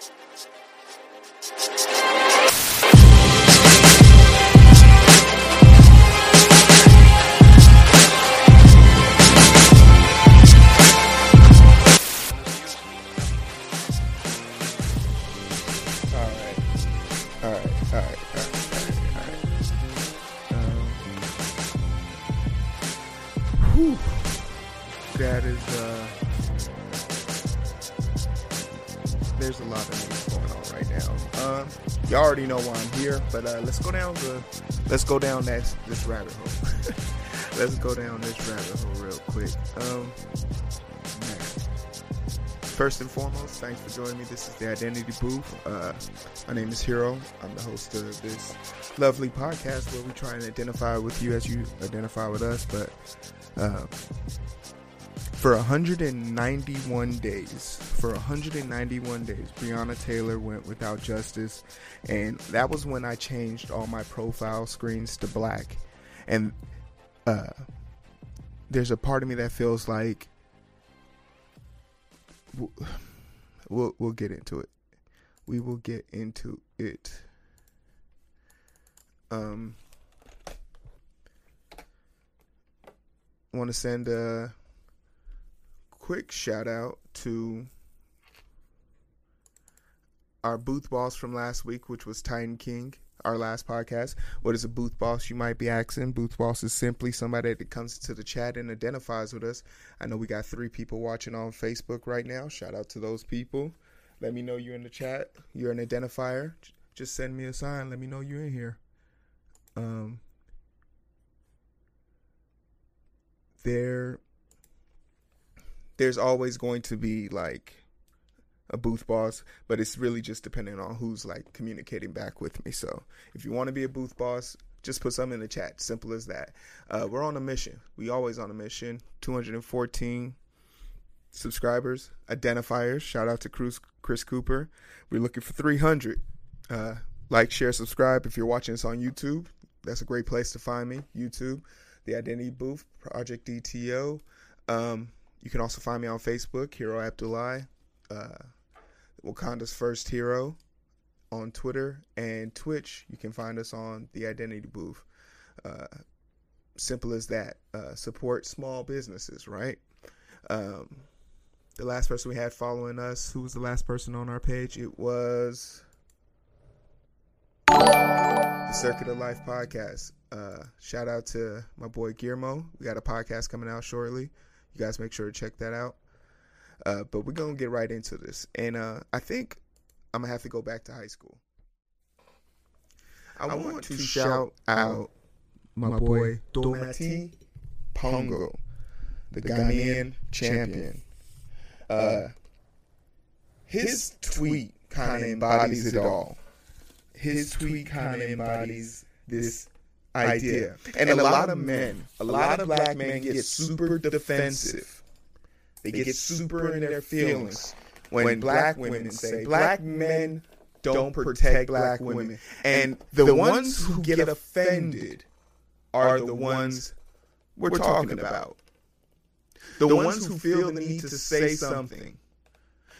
はあ。But uh, let's go down the let's go down that this rabbit hole. let's go down this rabbit hole real quick. Um. First and foremost, thanks for joining me. This is the Identity Booth. Uh, my name is Heero. I'm the host of this lovely podcast where we try and identify with you as you identify with us. But uh, for 191 days, for 191 days, Breonna Taylor went without justice, and that was when I changed all my profile screens to black. And uh, there's a part of me that feels like we'll, we'll get into it. We will get into it. Um, want to send a quick shout out to our booth boss from last week, which was Titan King, our last podcast. What is a booth boss? You might be asking. Booth boss is simply somebody that comes to the chat and identifies with us. I know we got three people watching on Facebook right now. Shout out to those people. Let me know you're in the chat. You're an identifier. Just send me a sign. Let me know you're in here. Um, there, there's always going to be like a booth boss, but it's really just depending on who's like communicating back with me. So if you want to be a booth boss, just put something in the chat. Simple as that. Uh, we're on a mission. We always on a mission. 214 subscribers, identifiers. Shout out to Chris, Chris Cooper. We're looking for 300. Uh, like, share, subscribe. If you're watching this on YouTube, that's a great place to find me. YouTube, The Identity Booth, Project DTO. Um, you can also find me on Facebook, Heero Abdullahi, uh, Wakanda's First Heero on Twitter and Twitch. You can find us on The Identity Booth. Uh, simple as that. Uh, support small businesses, right? Um, the last person we had following us, who was the last person on our page? It was the Circuit of Life podcast. Uh, shout out to my boy Guillermo. We got a podcast coming out shortly. You guys make sure to check that out. Uh, but we're gonna get right into this, and uh, I think I'm gonna have to go back to high school. I, I want, want to shout out my boy Dometi Pongo, the Ghanaian champion. Uh, his tweet kind of embodies it all. His tweet kind of embodies this idea. And a lot of men, a lot of black men get super defensive. They get super in their feelings when black women say black men don't protect black women. And the ones who get offended are the ones we're talking about. The ones who feel the need to say something.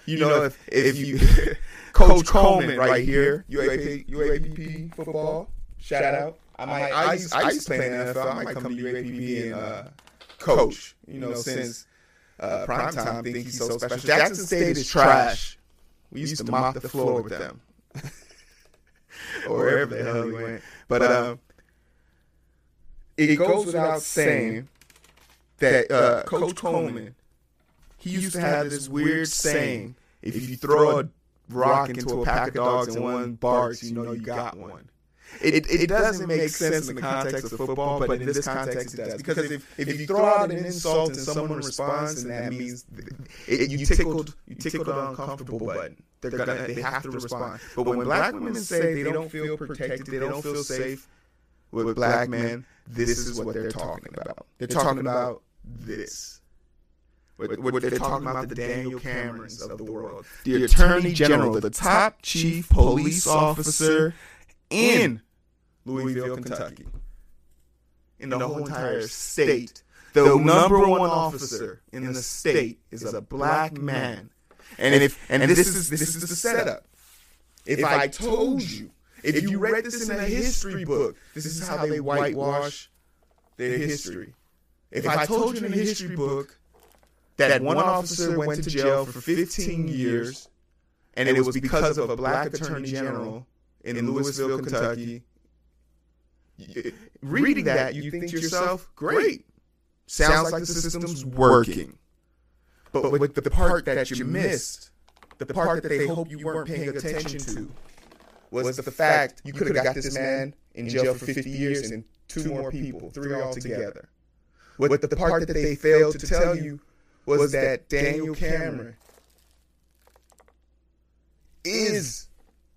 You know, if, if you, Coach Coleman right here, UAP, UAPB football, shout out. I might, I, used, I used to play in the NFL. I might come to UAPB and uh, coach. You know, since uh, primetime think he's so special. Jackson State is trash. We used to mop the floor with them, or wherever the hell we went. But um, it goes without saying that uh, Coach Coleman, he used to have this weird saying: if you throw a rock into a pack of dogs and one barks, you know you got one. It, it, it doesn't make sense in the context of football, but in this context it does. Because if, if you throw out an insult and someone responds, and that means it, you tickled you tickled an uncomfortable button. They're gonna they have to respond. But when black women say they don't feel protected, they don't feel safe with black men, this is what they're talking about. They're talking about this. What, what they're talking about the Daniel Camerons of the world, the Attorney General, the top chief police officer in Louisville, Kentucky, in the whole entire state. The number one officer in the state is a black man. And if and this is this is the setup. If I told you, if you read this in a history book, this is how they whitewash their history. If I told you in a history book that one officer went to jail for 15 years and it was because of a black attorney general in Louisville, Kentucky, reading that, you think to yourself, great. Sounds like the system's working. But with the part that you missed, the part that they hope you weren't paying attention to, was the fact you could have got this man in jail for 50 years and two more people, three altogether. What the part that they failed to tell you was that Daniel Cameron is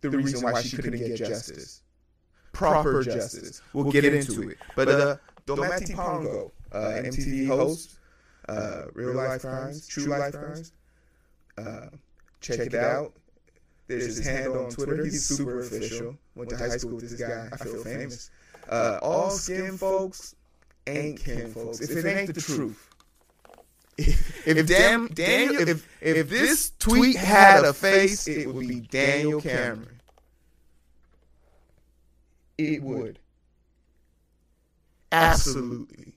the reason why she couldn't get justice, proper justice. We'll get into it. But uh, Dometi Pongo, uh, MTV host, uh, Real Life Crimes, True Life Crimes, uh, check it out. There's his handle on Twitter. He's super official. Went to high school with this guy. I feel famous. Uh, all skin folks ain't kin folks. If it ain't the truth. If, if damn Daniel, if if this tweet had a face, it would be Daniel Cameron. It would. Absolutely.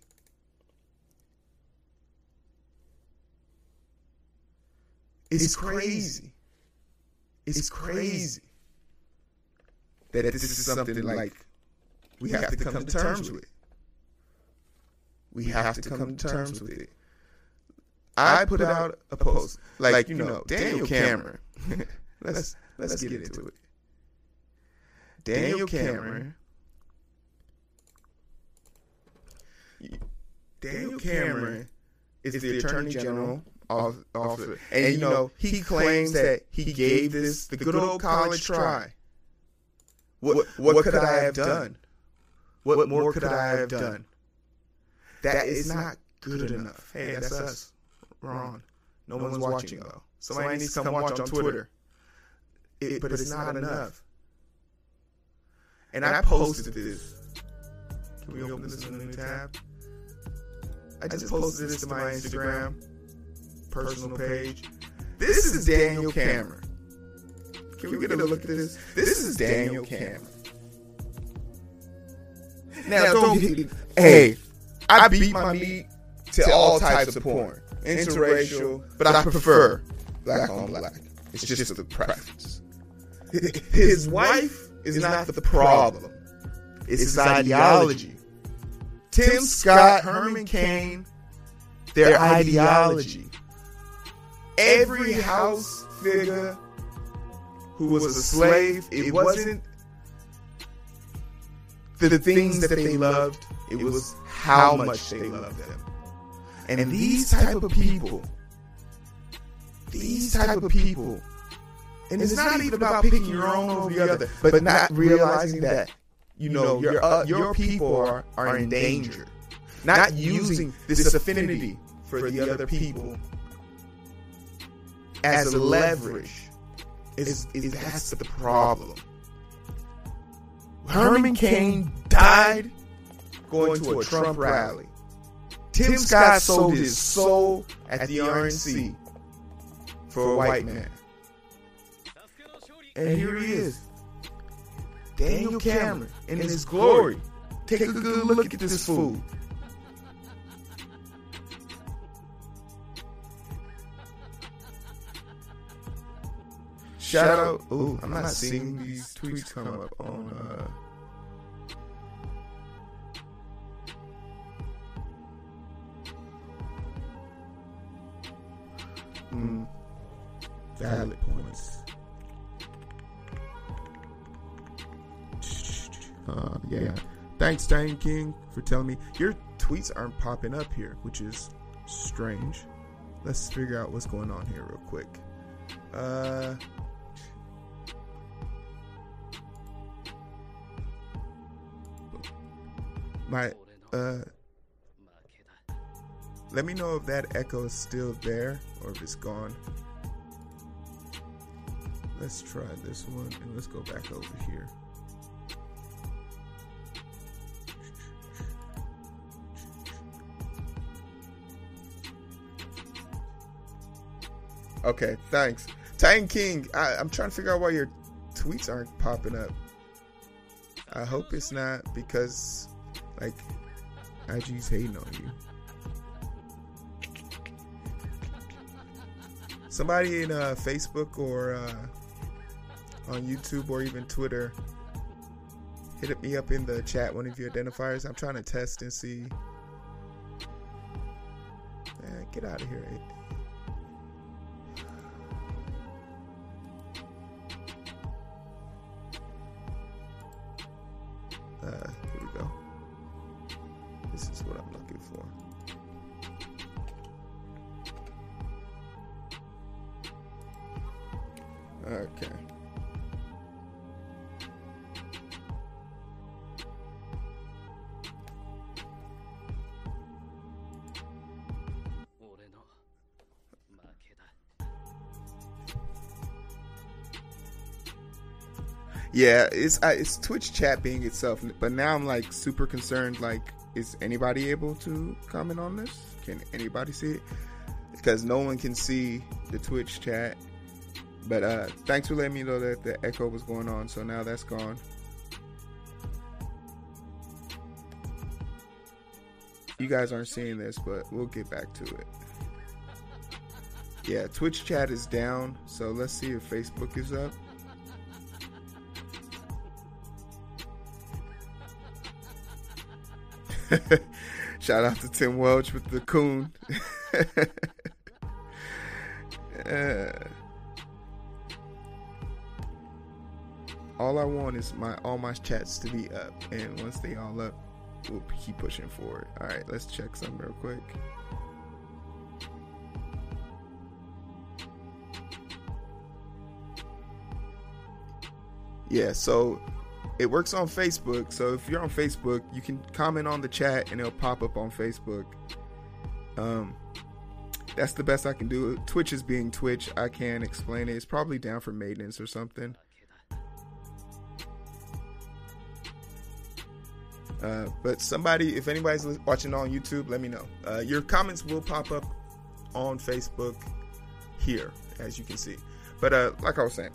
It's crazy. It's crazy that this is something like we have to come to terms with. We have to come to terms with it. I put it out a post like you know Daniel Cameron. let's let's get into it. Daniel Cameron. Daniel Cameron is the Attorney General officer, and you know he claims that he gave this the good old college try. What what could I have done? What more could I have done? That is not good enough. Hey, that's us. Ron. No one's watching though. Somebody needs to come watch on Twitter. It, but it's not enough. And I posted this. Can we open this in a new tab? I just posted this to my Instagram personal page. This is Daniel Cameron. Can we get a look at this? This is Daniel Cameron. Now, don't get, hey, I beat my meat to all types of porn, interracial, but I prefer black on black. It's just the preference. His wife is not the problem. It's his ideology. Tim Scott, Herman Cain, their ideology. Every house figure who was a slave, it wasn't the things that they loved, it was how much they loved them. And these type of people, these type of people, and it's not even about picking your own over the other, but not realizing that you know your uh, your people are, are in danger, not using this affinity for the other people as a leverage. Is, is that's the problem. Herman Cain died going to a Trump rally. Tim Scott sold his soul at the RNC for a white man. And here he is. Daniel Cameron in his glory. Take a good look at this fool. Shout out. Ooh, I'm not seeing these tweets come up on. Uh, mm, valid points. Uh, yeah. Thanks, Diane King, for telling me your tweets aren't popping up here, which is strange. Let's figure out what's going on here real quick. Uh, my uh let me know if that echo is still there or if it's gone let's try this one and let's go back over here Okay, thanks. Titan King, I, I'm trying to figure out why your tweets aren't popping up. I hope it's not because, like, IG's hating on you. Somebody in uh, Facebook or uh, on YouTube or even Twitter, hit me up in the chat, one of your identifiers. I'm trying to test and see. Eh, get out of here. Yeah, it's uh, it's Twitch chat being itself, but now I'm like super concerned. Like, is anybody able to comment on this? Can anybody see it? Because no one can see the Twitch chat. But uh thanks for letting me know that the echo was going on. So now that's gone. You guys aren't seeing this, but we'll get back to it. Yeah, Twitch chat is down, so let's see if Facebook is up. Shout out to Tim Welch with the coon. uh, all I want is my all my chats to be up, and once they all up, we'll keep pushing forward. All right, let's check some real quick. Yeah, so it works on Facebook. So if you're on Facebook, you can comment on the chat and it'll pop up on Facebook. Um, that's the best I can do. Twitch is being Twitch. I can't explain it. It's probably down for maintenance or something. Uh, but somebody, if anybody's watching on YouTube, let me know. Uh, your comments will pop up on Facebook here, as you can see. But uh, like I was saying,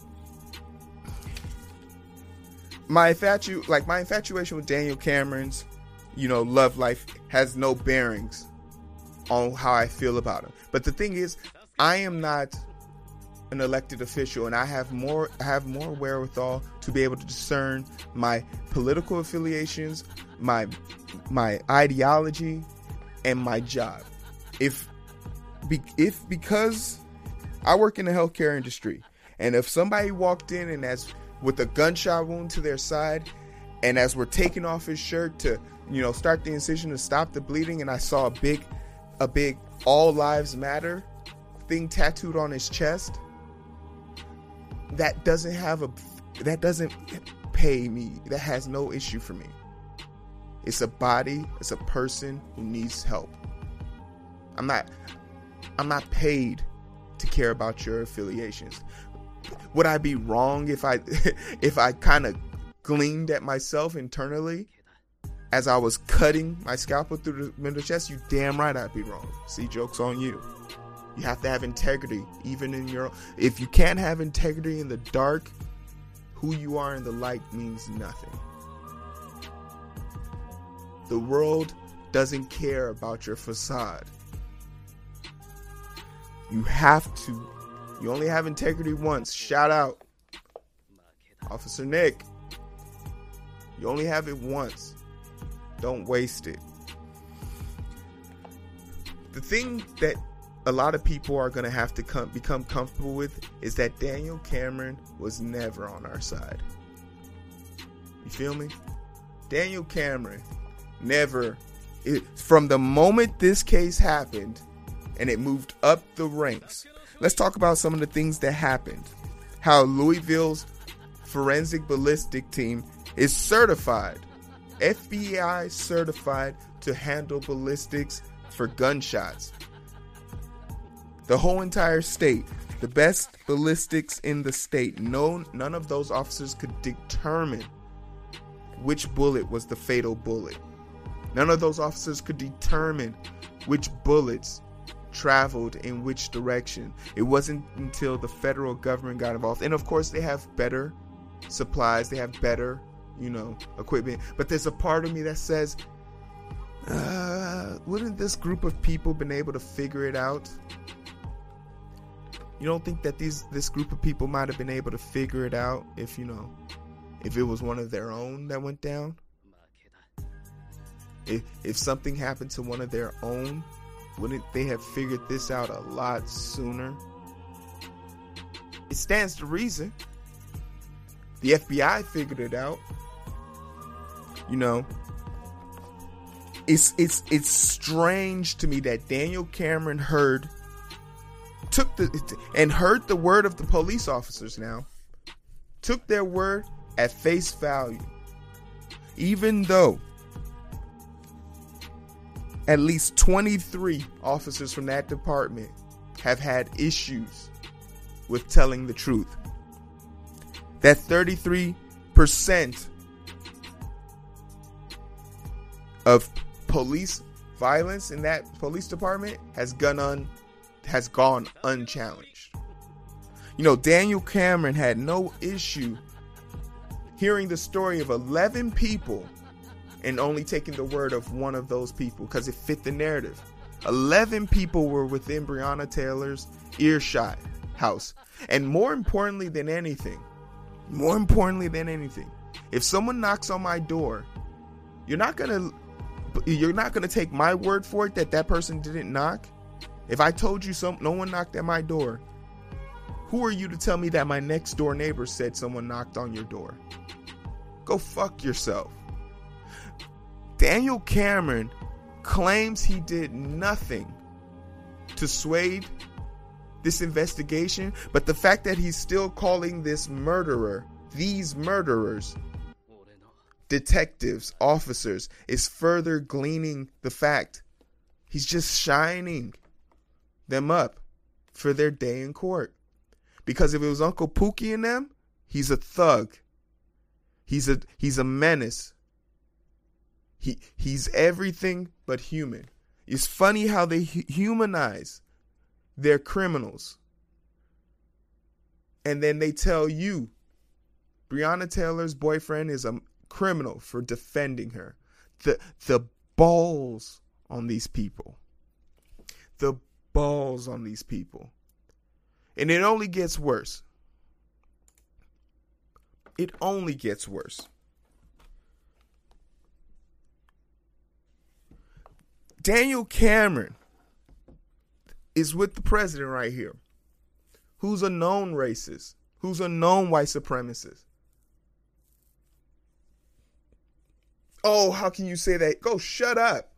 my infatu like my infatuation with Daniel Cameron's, you know, love life has no bearings on how I feel about him. But the thing is, I am not an elected official and I have more have more wherewithal to be able to discern my political affiliations, my my ideology and my job. If be, if because I work in the healthcare industry and if somebody walked in and has with a gunshot wound to their side. And as we're taking off his shirt to, you know, start the incision to stop the bleeding, and I saw a big, a big "All Lives Matter" thing tattooed on his chest. That doesn't have a, that doesn't pay me. That has no issue for me. It's a body. It's a person who needs help. I'm not, I'm not paid to care about your affiliations would I be wrong if I if I kind of gleamed at myself internally as I was cutting my scalpel through the middle chest? You damn right I'd be wrong. See, jokes on you. You have to have integrity, even in your. If you can't have integrity in the dark, who you are in the light means nothing. The world doesn't care about your facade. You have to you only have integrity once. Shout out. Officer Nick. You only have it once. Don't waste it. The thing that a lot of people are going to have to come, become comfortable with is that Daniel Cameron was never on our side. You feel me? Daniel Cameron never, it, from the moment this case happened and it moved up the ranks, Let's talk about some of the things that happened. How Louisville's forensic ballistic team is certified, FBI certified to handle ballistics for gunshots. The whole entire state, the best ballistics in the state. No, none of those officers could determine which bullet was the fatal bullet. None of those officers could determine which bullets traveled in which direction. It wasn't until the federal government got involved. And of course, they have better supplies, they have better, you know, equipment. But there's a part of me that says, uh, wouldn't this group of people been able to figure it out? You don't think that these this group of people might have been able to figure it out if you know if it was one of their own that went down? If if something happened to one of their own, wouldn't they have figured this out a lot sooner? It stands to reason. The FBI figured it out. You know, it's it's it's strange to me that Daniel Cameron heard took the and heard the word of the police officers now took their word at face value even though at least 23 officers from that department have had issues with telling the truth that 33% of police violence in that police department has gone has gone unchallenged. You know, Daniel Cameron had no issue hearing the story of 11 people and only taking the word of one of those people because it fit the narrative. 11 people were within Breonna Taylor's earshot house. And more importantly than anything, more importantly than anything, if someone knocks on my door, you're not going to you're not going to take my word for it that that person didn't knock. If I told you some no one knocked at my door, who are you to tell me that my next door neighbor said someone knocked on your door? Go fuck yourself. Daniel Cameron claims he did nothing to sway this investigation, but the fact that he's still calling this murderer, these murderers, detectives, officers, is further gleaning the fact he's just shining them up for their day in court. Because if it was Uncle Pookie and them, he's a thug. He's a he's a menace. He he's everything but human. It's funny how they humanize their criminals. And then they tell you Breonna Taylor's boyfriend is a criminal for defending her. The the balls on these people. The balls on these people. And it only gets worse. It only gets worse. Daniel Cameron is with the president right here, who's a known racist, who's a known white supremacist. Oh, how can you say that? Go shut up.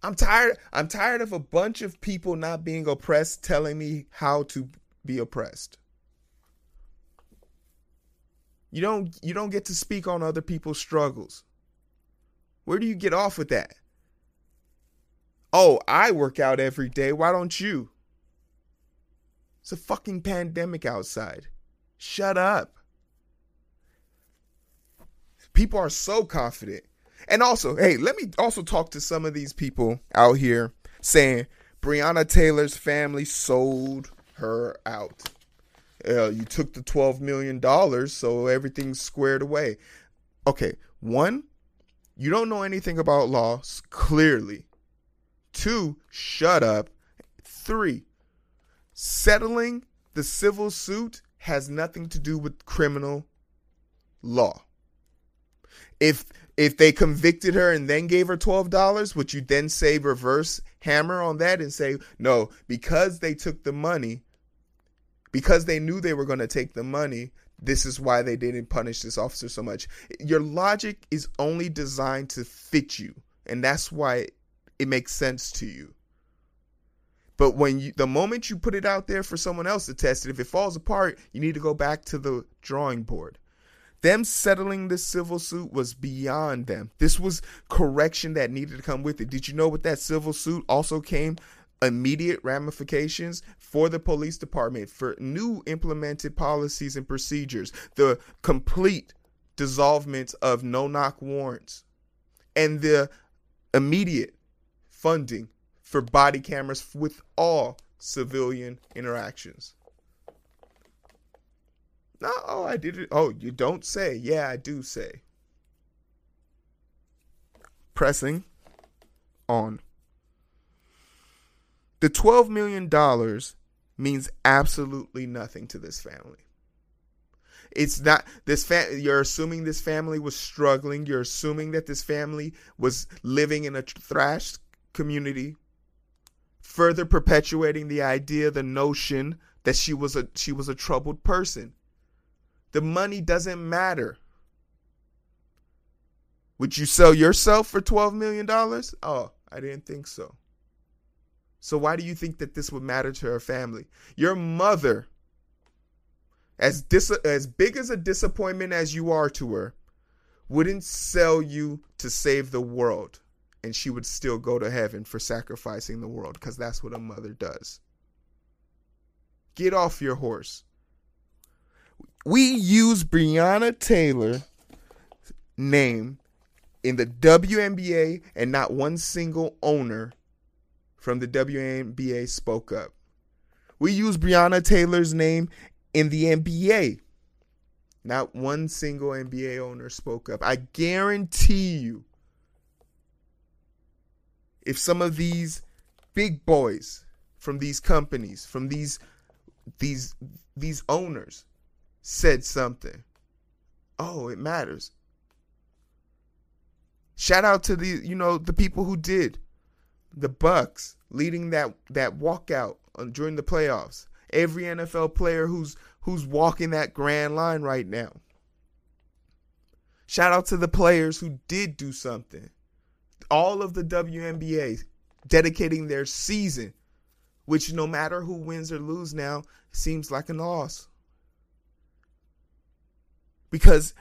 I'm tired I'm tired of a bunch of people not being oppressed telling me how to be oppressed. You don't you don't get to speak on other people's struggles. Where do you get off with that? Oh, I work out every day. Why don't you? It's a fucking pandemic outside. Shut up. People are so confident. And also, hey, let me also talk to some of these people out here saying Breonna Taylor's family sold her out. Uh, you took the $12 million, so everything's squared away. Okay, one, you don't know anything about law, clearly. Two, shut up. Three, settling the civil suit has nothing to do with criminal law if if they convicted her and then gave her $12 would you then say reverse hammer on that and say no because they took the money because they knew they were going to take the money this is why they didn't punish this officer so much your logic is only designed to fit you and that's why it makes sense to you but when you the moment you put it out there for someone else to test it if it falls apart you need to go back to the drawing board them settling this civil suit was beyond them. This was correction that needed to come with it. Did you know with that civil suit also came immediate ramifications for the police department for new implemented policies and procedures, the complete dissolvement of no knock warrants, and the immediate funding for body cameras with all civilian interactions. No, oh, I did it. Oh, you don't say. Yeah, I do say. Pressing on. The $12 million means absolutely nothing to this family. It's not this fam- you're assuming this family was struggling, you're assuming that this family was living in a thrashed community, further perpetuating the idea, the notion that she was a she was a troubled person. The money doesn't matter. Would you sell yourself for $12 million? Oh, I didn't think so. So why do you think that this would matter to her family? Your mother, as dis- as big as a disappointment as you are to her, wouldn't sell you to save the world, and she would still go to heaven for sacrificing the world because that's what a mother does. Get off your horse. We use Breonna Taylor name in the WNBA and not one single owner from the WNBA spoke up. We use Breonna Taylor's name in the NBA. Not one single NBA owner spoke up. I guarantee you, if some of these big boys from these companies, from these these these owners said something, oh, it matters. Shout out to the you know the people who did the Bucks leading that that walkout uh, during the playoffs. Every NFL player who's who's walking that grand line right now. Shout out to the players who did do something. All of the WNBA dedicating their season, which no matter who wins or lose now, seems like a loss. Because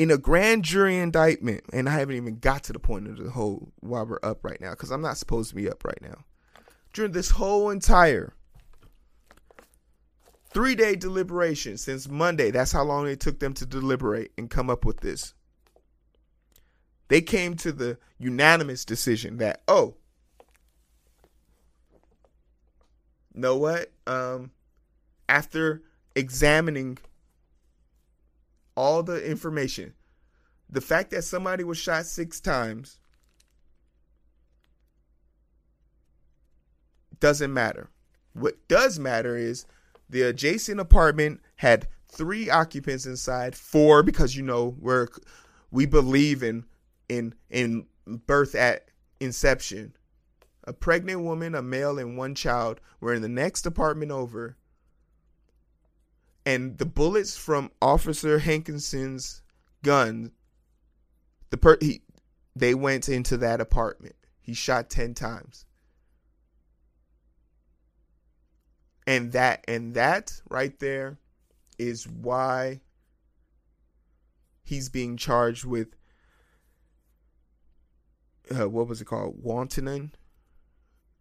in a grand jury indictment, and I haven't even got to the point of the whole why we're up right now, because I'm not supposed to be up right now. During this whole entire three day deliberation since Monday, that's how long it took them to deliberate and come up with this. They came to the unanimous decision that, oh, know what? Um, after examining all the information. The fact that somebody was shot six times doesn't matter. What does matter is the adjacent apartment had three occupants inside, four because you know we're we believe in in in birth at inception. A pregnant woman, a male, and one child were in the next apartment over and the bullets from Officer Hankinson's gun, the per he, they went into that apartment. He shot ten times, and that and that right there is why he's being charged with uh, what was it called, wantoning,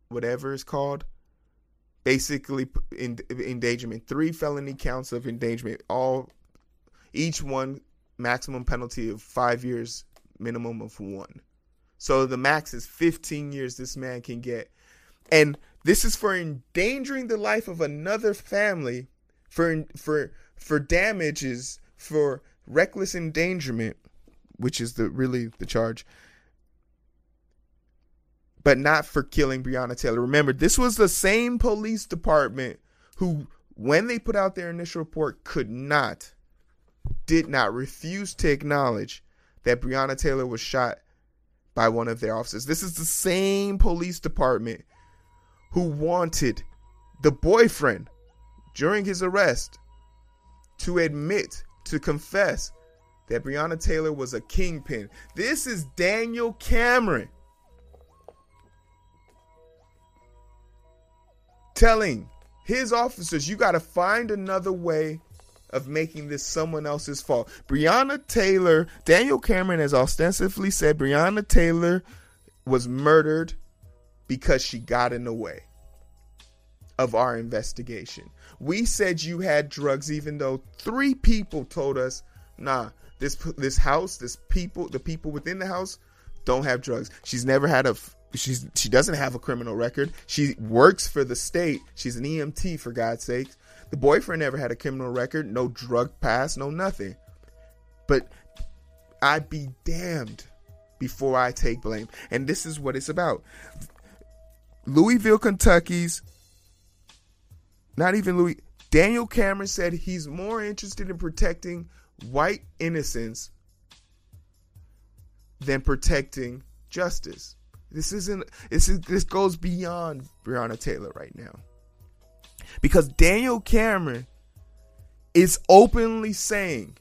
whatever it's called basically in, endangerment, three felony counts of endangerment, all each one maximum penalty of five years, minimum of one. So the max is 15 years this man can get. And this is for endangering the life of another family for for for damages for reckless endangerment, which is the really the charge but not for killing Breonna Taylor. Remember, this was the same police department who, when they put out their initial report, could not, did not, refuse to acknowledge that Breonna Taylor was shot by one of their officers. This is the same police department who wanted the boyfriend during his arrest to admit, to confess that Breonna Taylor was a kingpin. This is Daniel Cameron telling his officers, you got to find another way of making this someone else's fault. Breonna Taylor, Daniel Cameron has ostensibly said Breonna Taylor was murdered because she got in the way of our investigation. We said you had drugs, even though three people told us, nah, this this house, this people, the people within the house don't have drugs. She's never had a she's she doesn't have a criminal record. She works for the state. She's an EMT for God's sakes. The boyfriend never had a criminal record, no drug pass, no nothing. But I'd be damned before I take blame. And this is what it's about. Louisville, Kentucky's not even Louis Daniel Cameron said he's more interested in protecting white innocence than protecting justice. This isn't this is this goes beyond Breonna Taylor right now. Because Daniel Cameron is openly saying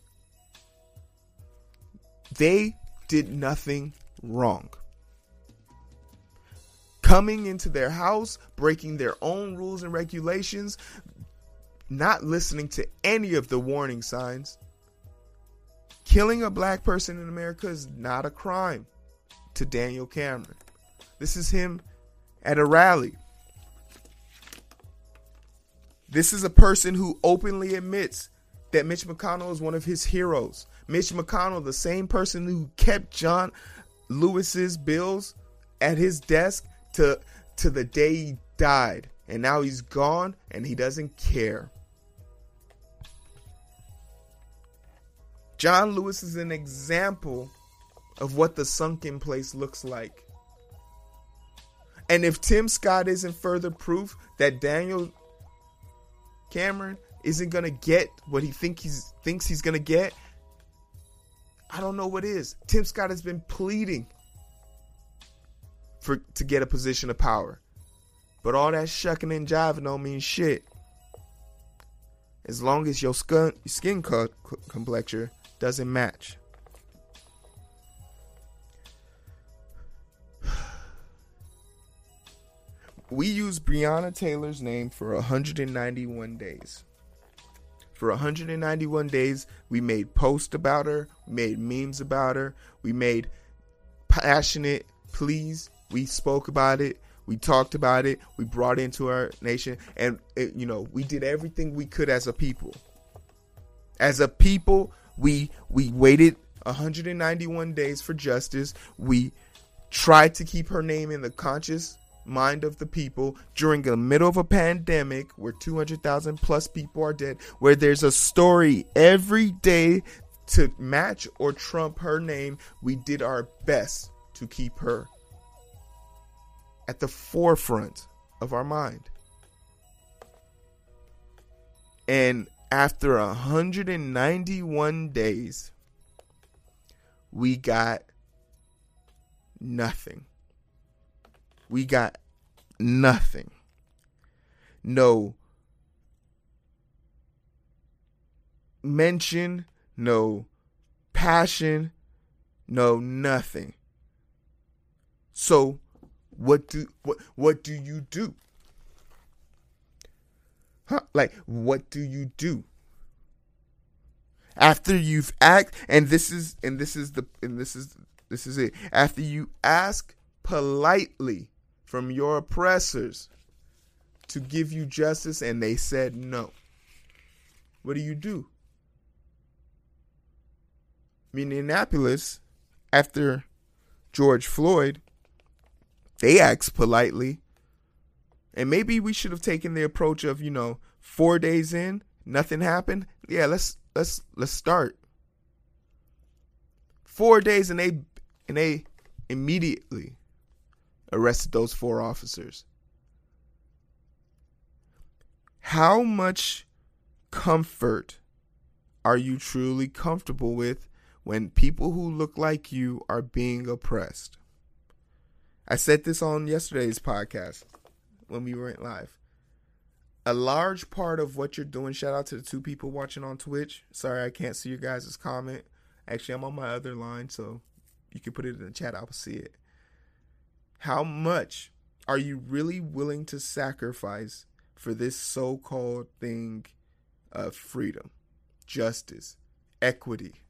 they did nothing wrong. Coming into their house, breaking their own rules and regulations, not listening to any of the warning signs. Killing a black person in America is not a crime to Daniel Cameron. This is him at a rally. This is a person who openly admits that Mitch McConnell is one of his heroes. Mitch McConnell, the same person who kept John Lewis's bills at his desk to to the day he died. And now he's gone and he doesn't care. John Lewis is an example of what the sunken place looks like. And if Tim Scott isn't further proof that Daniel Cameron isn't gonna get what he think he's thinks he's gonna get, I don't know what is. Tim Scott has been pleading for to get a position of power. But all that shucking and jiving don't mean shit. As long as your skin, skin co- complexion doesn't match. We used Breonna Taylor's name for 191 days. For 191 days, we made posts about her, we made memes about her, we made passionate pleas. We spoke about it, we talked about it, we brought into our nation, and it, you know, we did everything we could as a people. As a people, we we waited 191 days for justice. We tried to keep her name in the conscious mind of the people during the middle of a pandemic where 200,000 plus people are dead, where there's a story every day to match or trump her name. We did our best to keep her at the forefront of our mind. And after 191 days, we got nothing. We got nothing. No mention, no passion, no nothing. So what do what what do you do? Huh? Like, what do you do? After you've act, and this is, and this is the, and this is, this is it. After you ask politely from your oppressors to give you justice, and they said no. What do you do? Minneapolis, after George Floyd, they asked politely and maybe we should have taken the approach of, you know, 4 days in, nothing happened. Yeah, let's let's let's start. 4 days and they and they immediately arrested those four officers. How much comfort are you truly comfortable with when people who look like you are being oppressed? I said this on yesterday's podcast when we went live. A large part of what you're doing, shout out to the two people watching on Twitch. Sorry I can't see your guys' comment. Actually, I'm on my other line, so you can put it in the chat. I'll see it. How much are you really willing to sacrifice for this so called thing of freedom, justice, equity?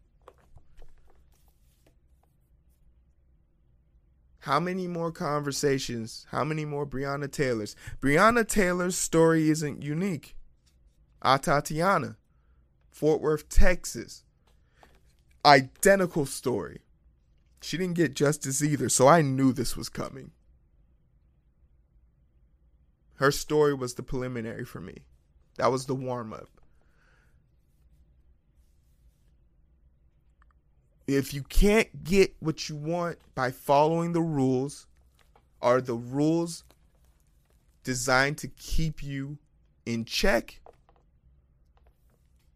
How many more conversations? How many more Breonna Taylors? Breonna Taylor's story isn't unique. Ah, Atatiana, Fort Worth, Texas. Identical story. She didn't get justice either, so I knew this was coming. Her story was the preliminary for me. That was the warm up. If you can't get what you want by following the rules, are the rules designed to keep you in check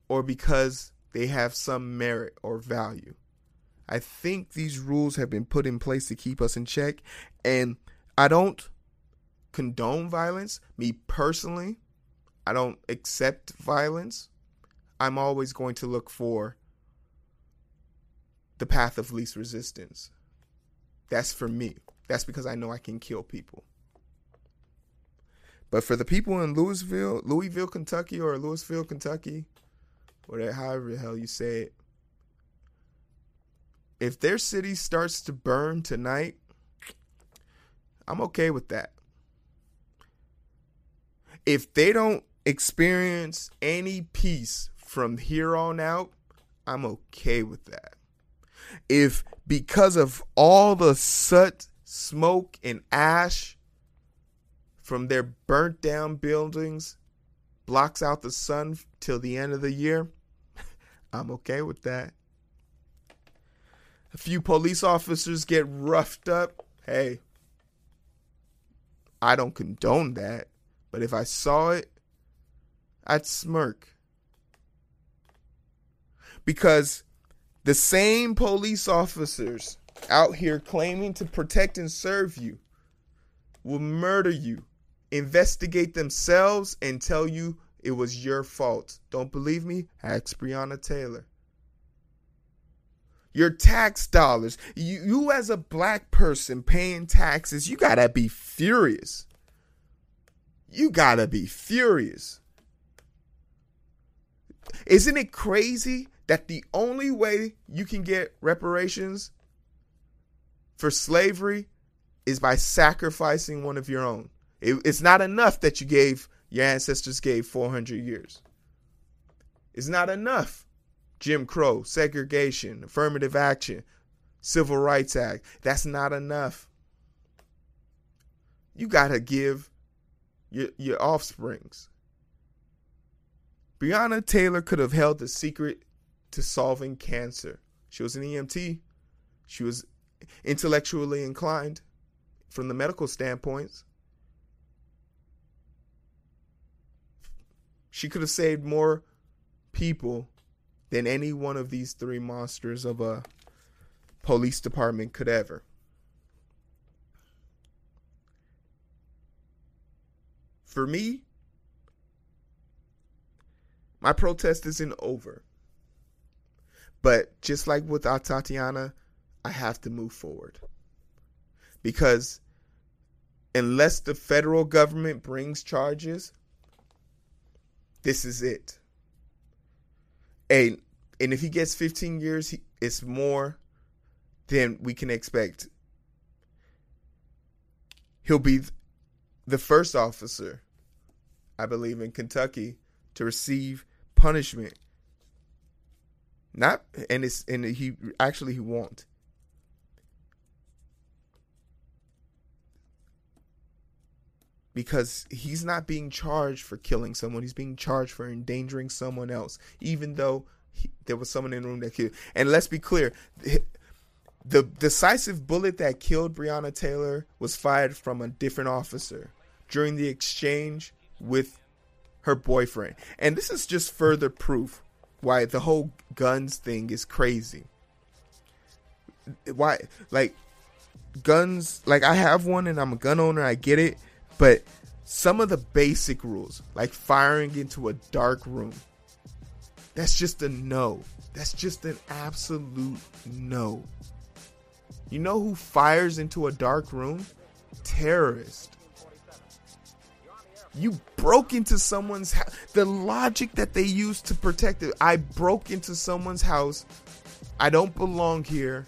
or because they have some merit or value? I think these rules have been put in place to keep us in check. And I don't condone violence. Me personally, I don't accept violence. I'm always going to look for the path of least resistance. That's for me. That's because I know I can kill people. But for the people in Louisville, Louisville, Kentucky, or Louisville, Kentucky, whatever, however the hell you say it, if their city starts to burn tonight, I'm okay with that. If they don't experience any peace from here on out, I'm okay with that. If because of all the soot, smoke, and ash from their burnt down buildings blocks out the sun till the end of the year, I'm okay with that a few police officers get roughed up, hey, I don't condone that. But if I saw it, I'd smirk. Because the same police officers out here claiming to protect and serve you will murder you, investigate themselves, and tell you it was your fault. Don't believe me? Ask Breonna Taylor your tax dollars. You, you as a black person paying taxes, you gotta be furious. You gotta be furious. Isn't it crazy that the only way you can get reparations for slavery is by sacrificing one of your own? It, it's not enough that you gave your ancestors gave 400 years. It's not enough. Jim Crow, segregation, affirmative action, Civil Rights Act. That's not enough. You got to give your, your offsprings. Breonna Taylor could have held the secret to solving cancer. She was an EMT. She was intellectually inclined from the medical standpoints. She could have saved more people than any one of these three monsters of a police department could ever. For me, my protest isn't over. But just like with Tatiana, I have to move forward. Because unless the federal government brings charges, this is it and and if he gets 15 years, he, it's more than we can expect. He'll be the first officer, I believe, in Kentucky to receive punishment. Not and it's and he actually he won't. Because he's not being charged for killing someone. He's being charged for endangering someone else, even though he, there was someone in the room that killed. And let's be clear. The decisive bullet that killed Breonna Taylor was fired from a different officer during the exchange with her boyfriend. And this is just further proof why the whole guns thing is crazy. Why, like, guns, like, I have one and I'm a gun owner, I get it but some of the basic rules, like firing into a dark room, that's just a no. That's just an absolute no. You know who fires into a dark room? Terrorist. You broke into someone's house. The logic that they use to protect it. I broke into someone's house. I don't belong here.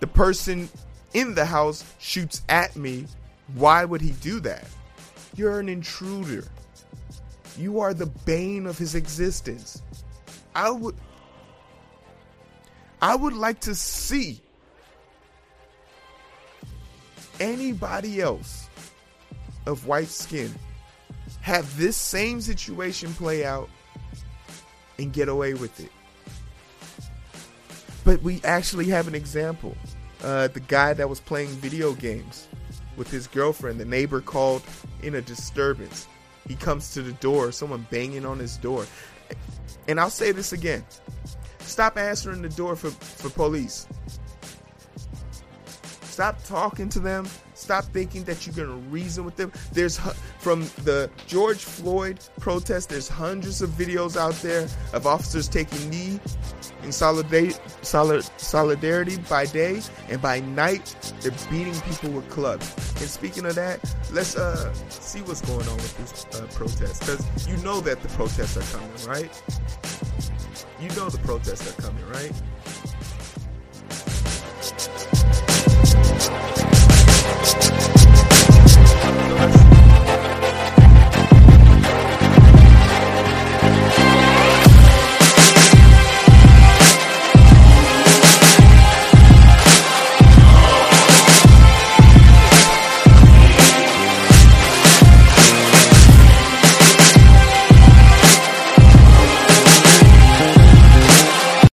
The person in the house shoots at me. Why would he do that? You're an intruder. You are the bane of his existence. I would I would like to see anybody else of white skin have this same situation play out and get away with it. But we actually have an example. Uh, the guy that was playing video games with his girlfriend, the neighbor called in a disturbance. He comes to the door, someone banging on his door. And I'll say this again stop answering the door for, for police. Stop talking to them. Stop thinking that you're going to reason with them. There's from the George Floyd protest, there's hundreds of videos out there of officers taking knee in solidarity, solidarity by day, and by night they're beating people with clubs. And speaking of that, let's uh, see what's going on with this uh, protest because you know that the protests are coming, right? You know the protests are coming, right? So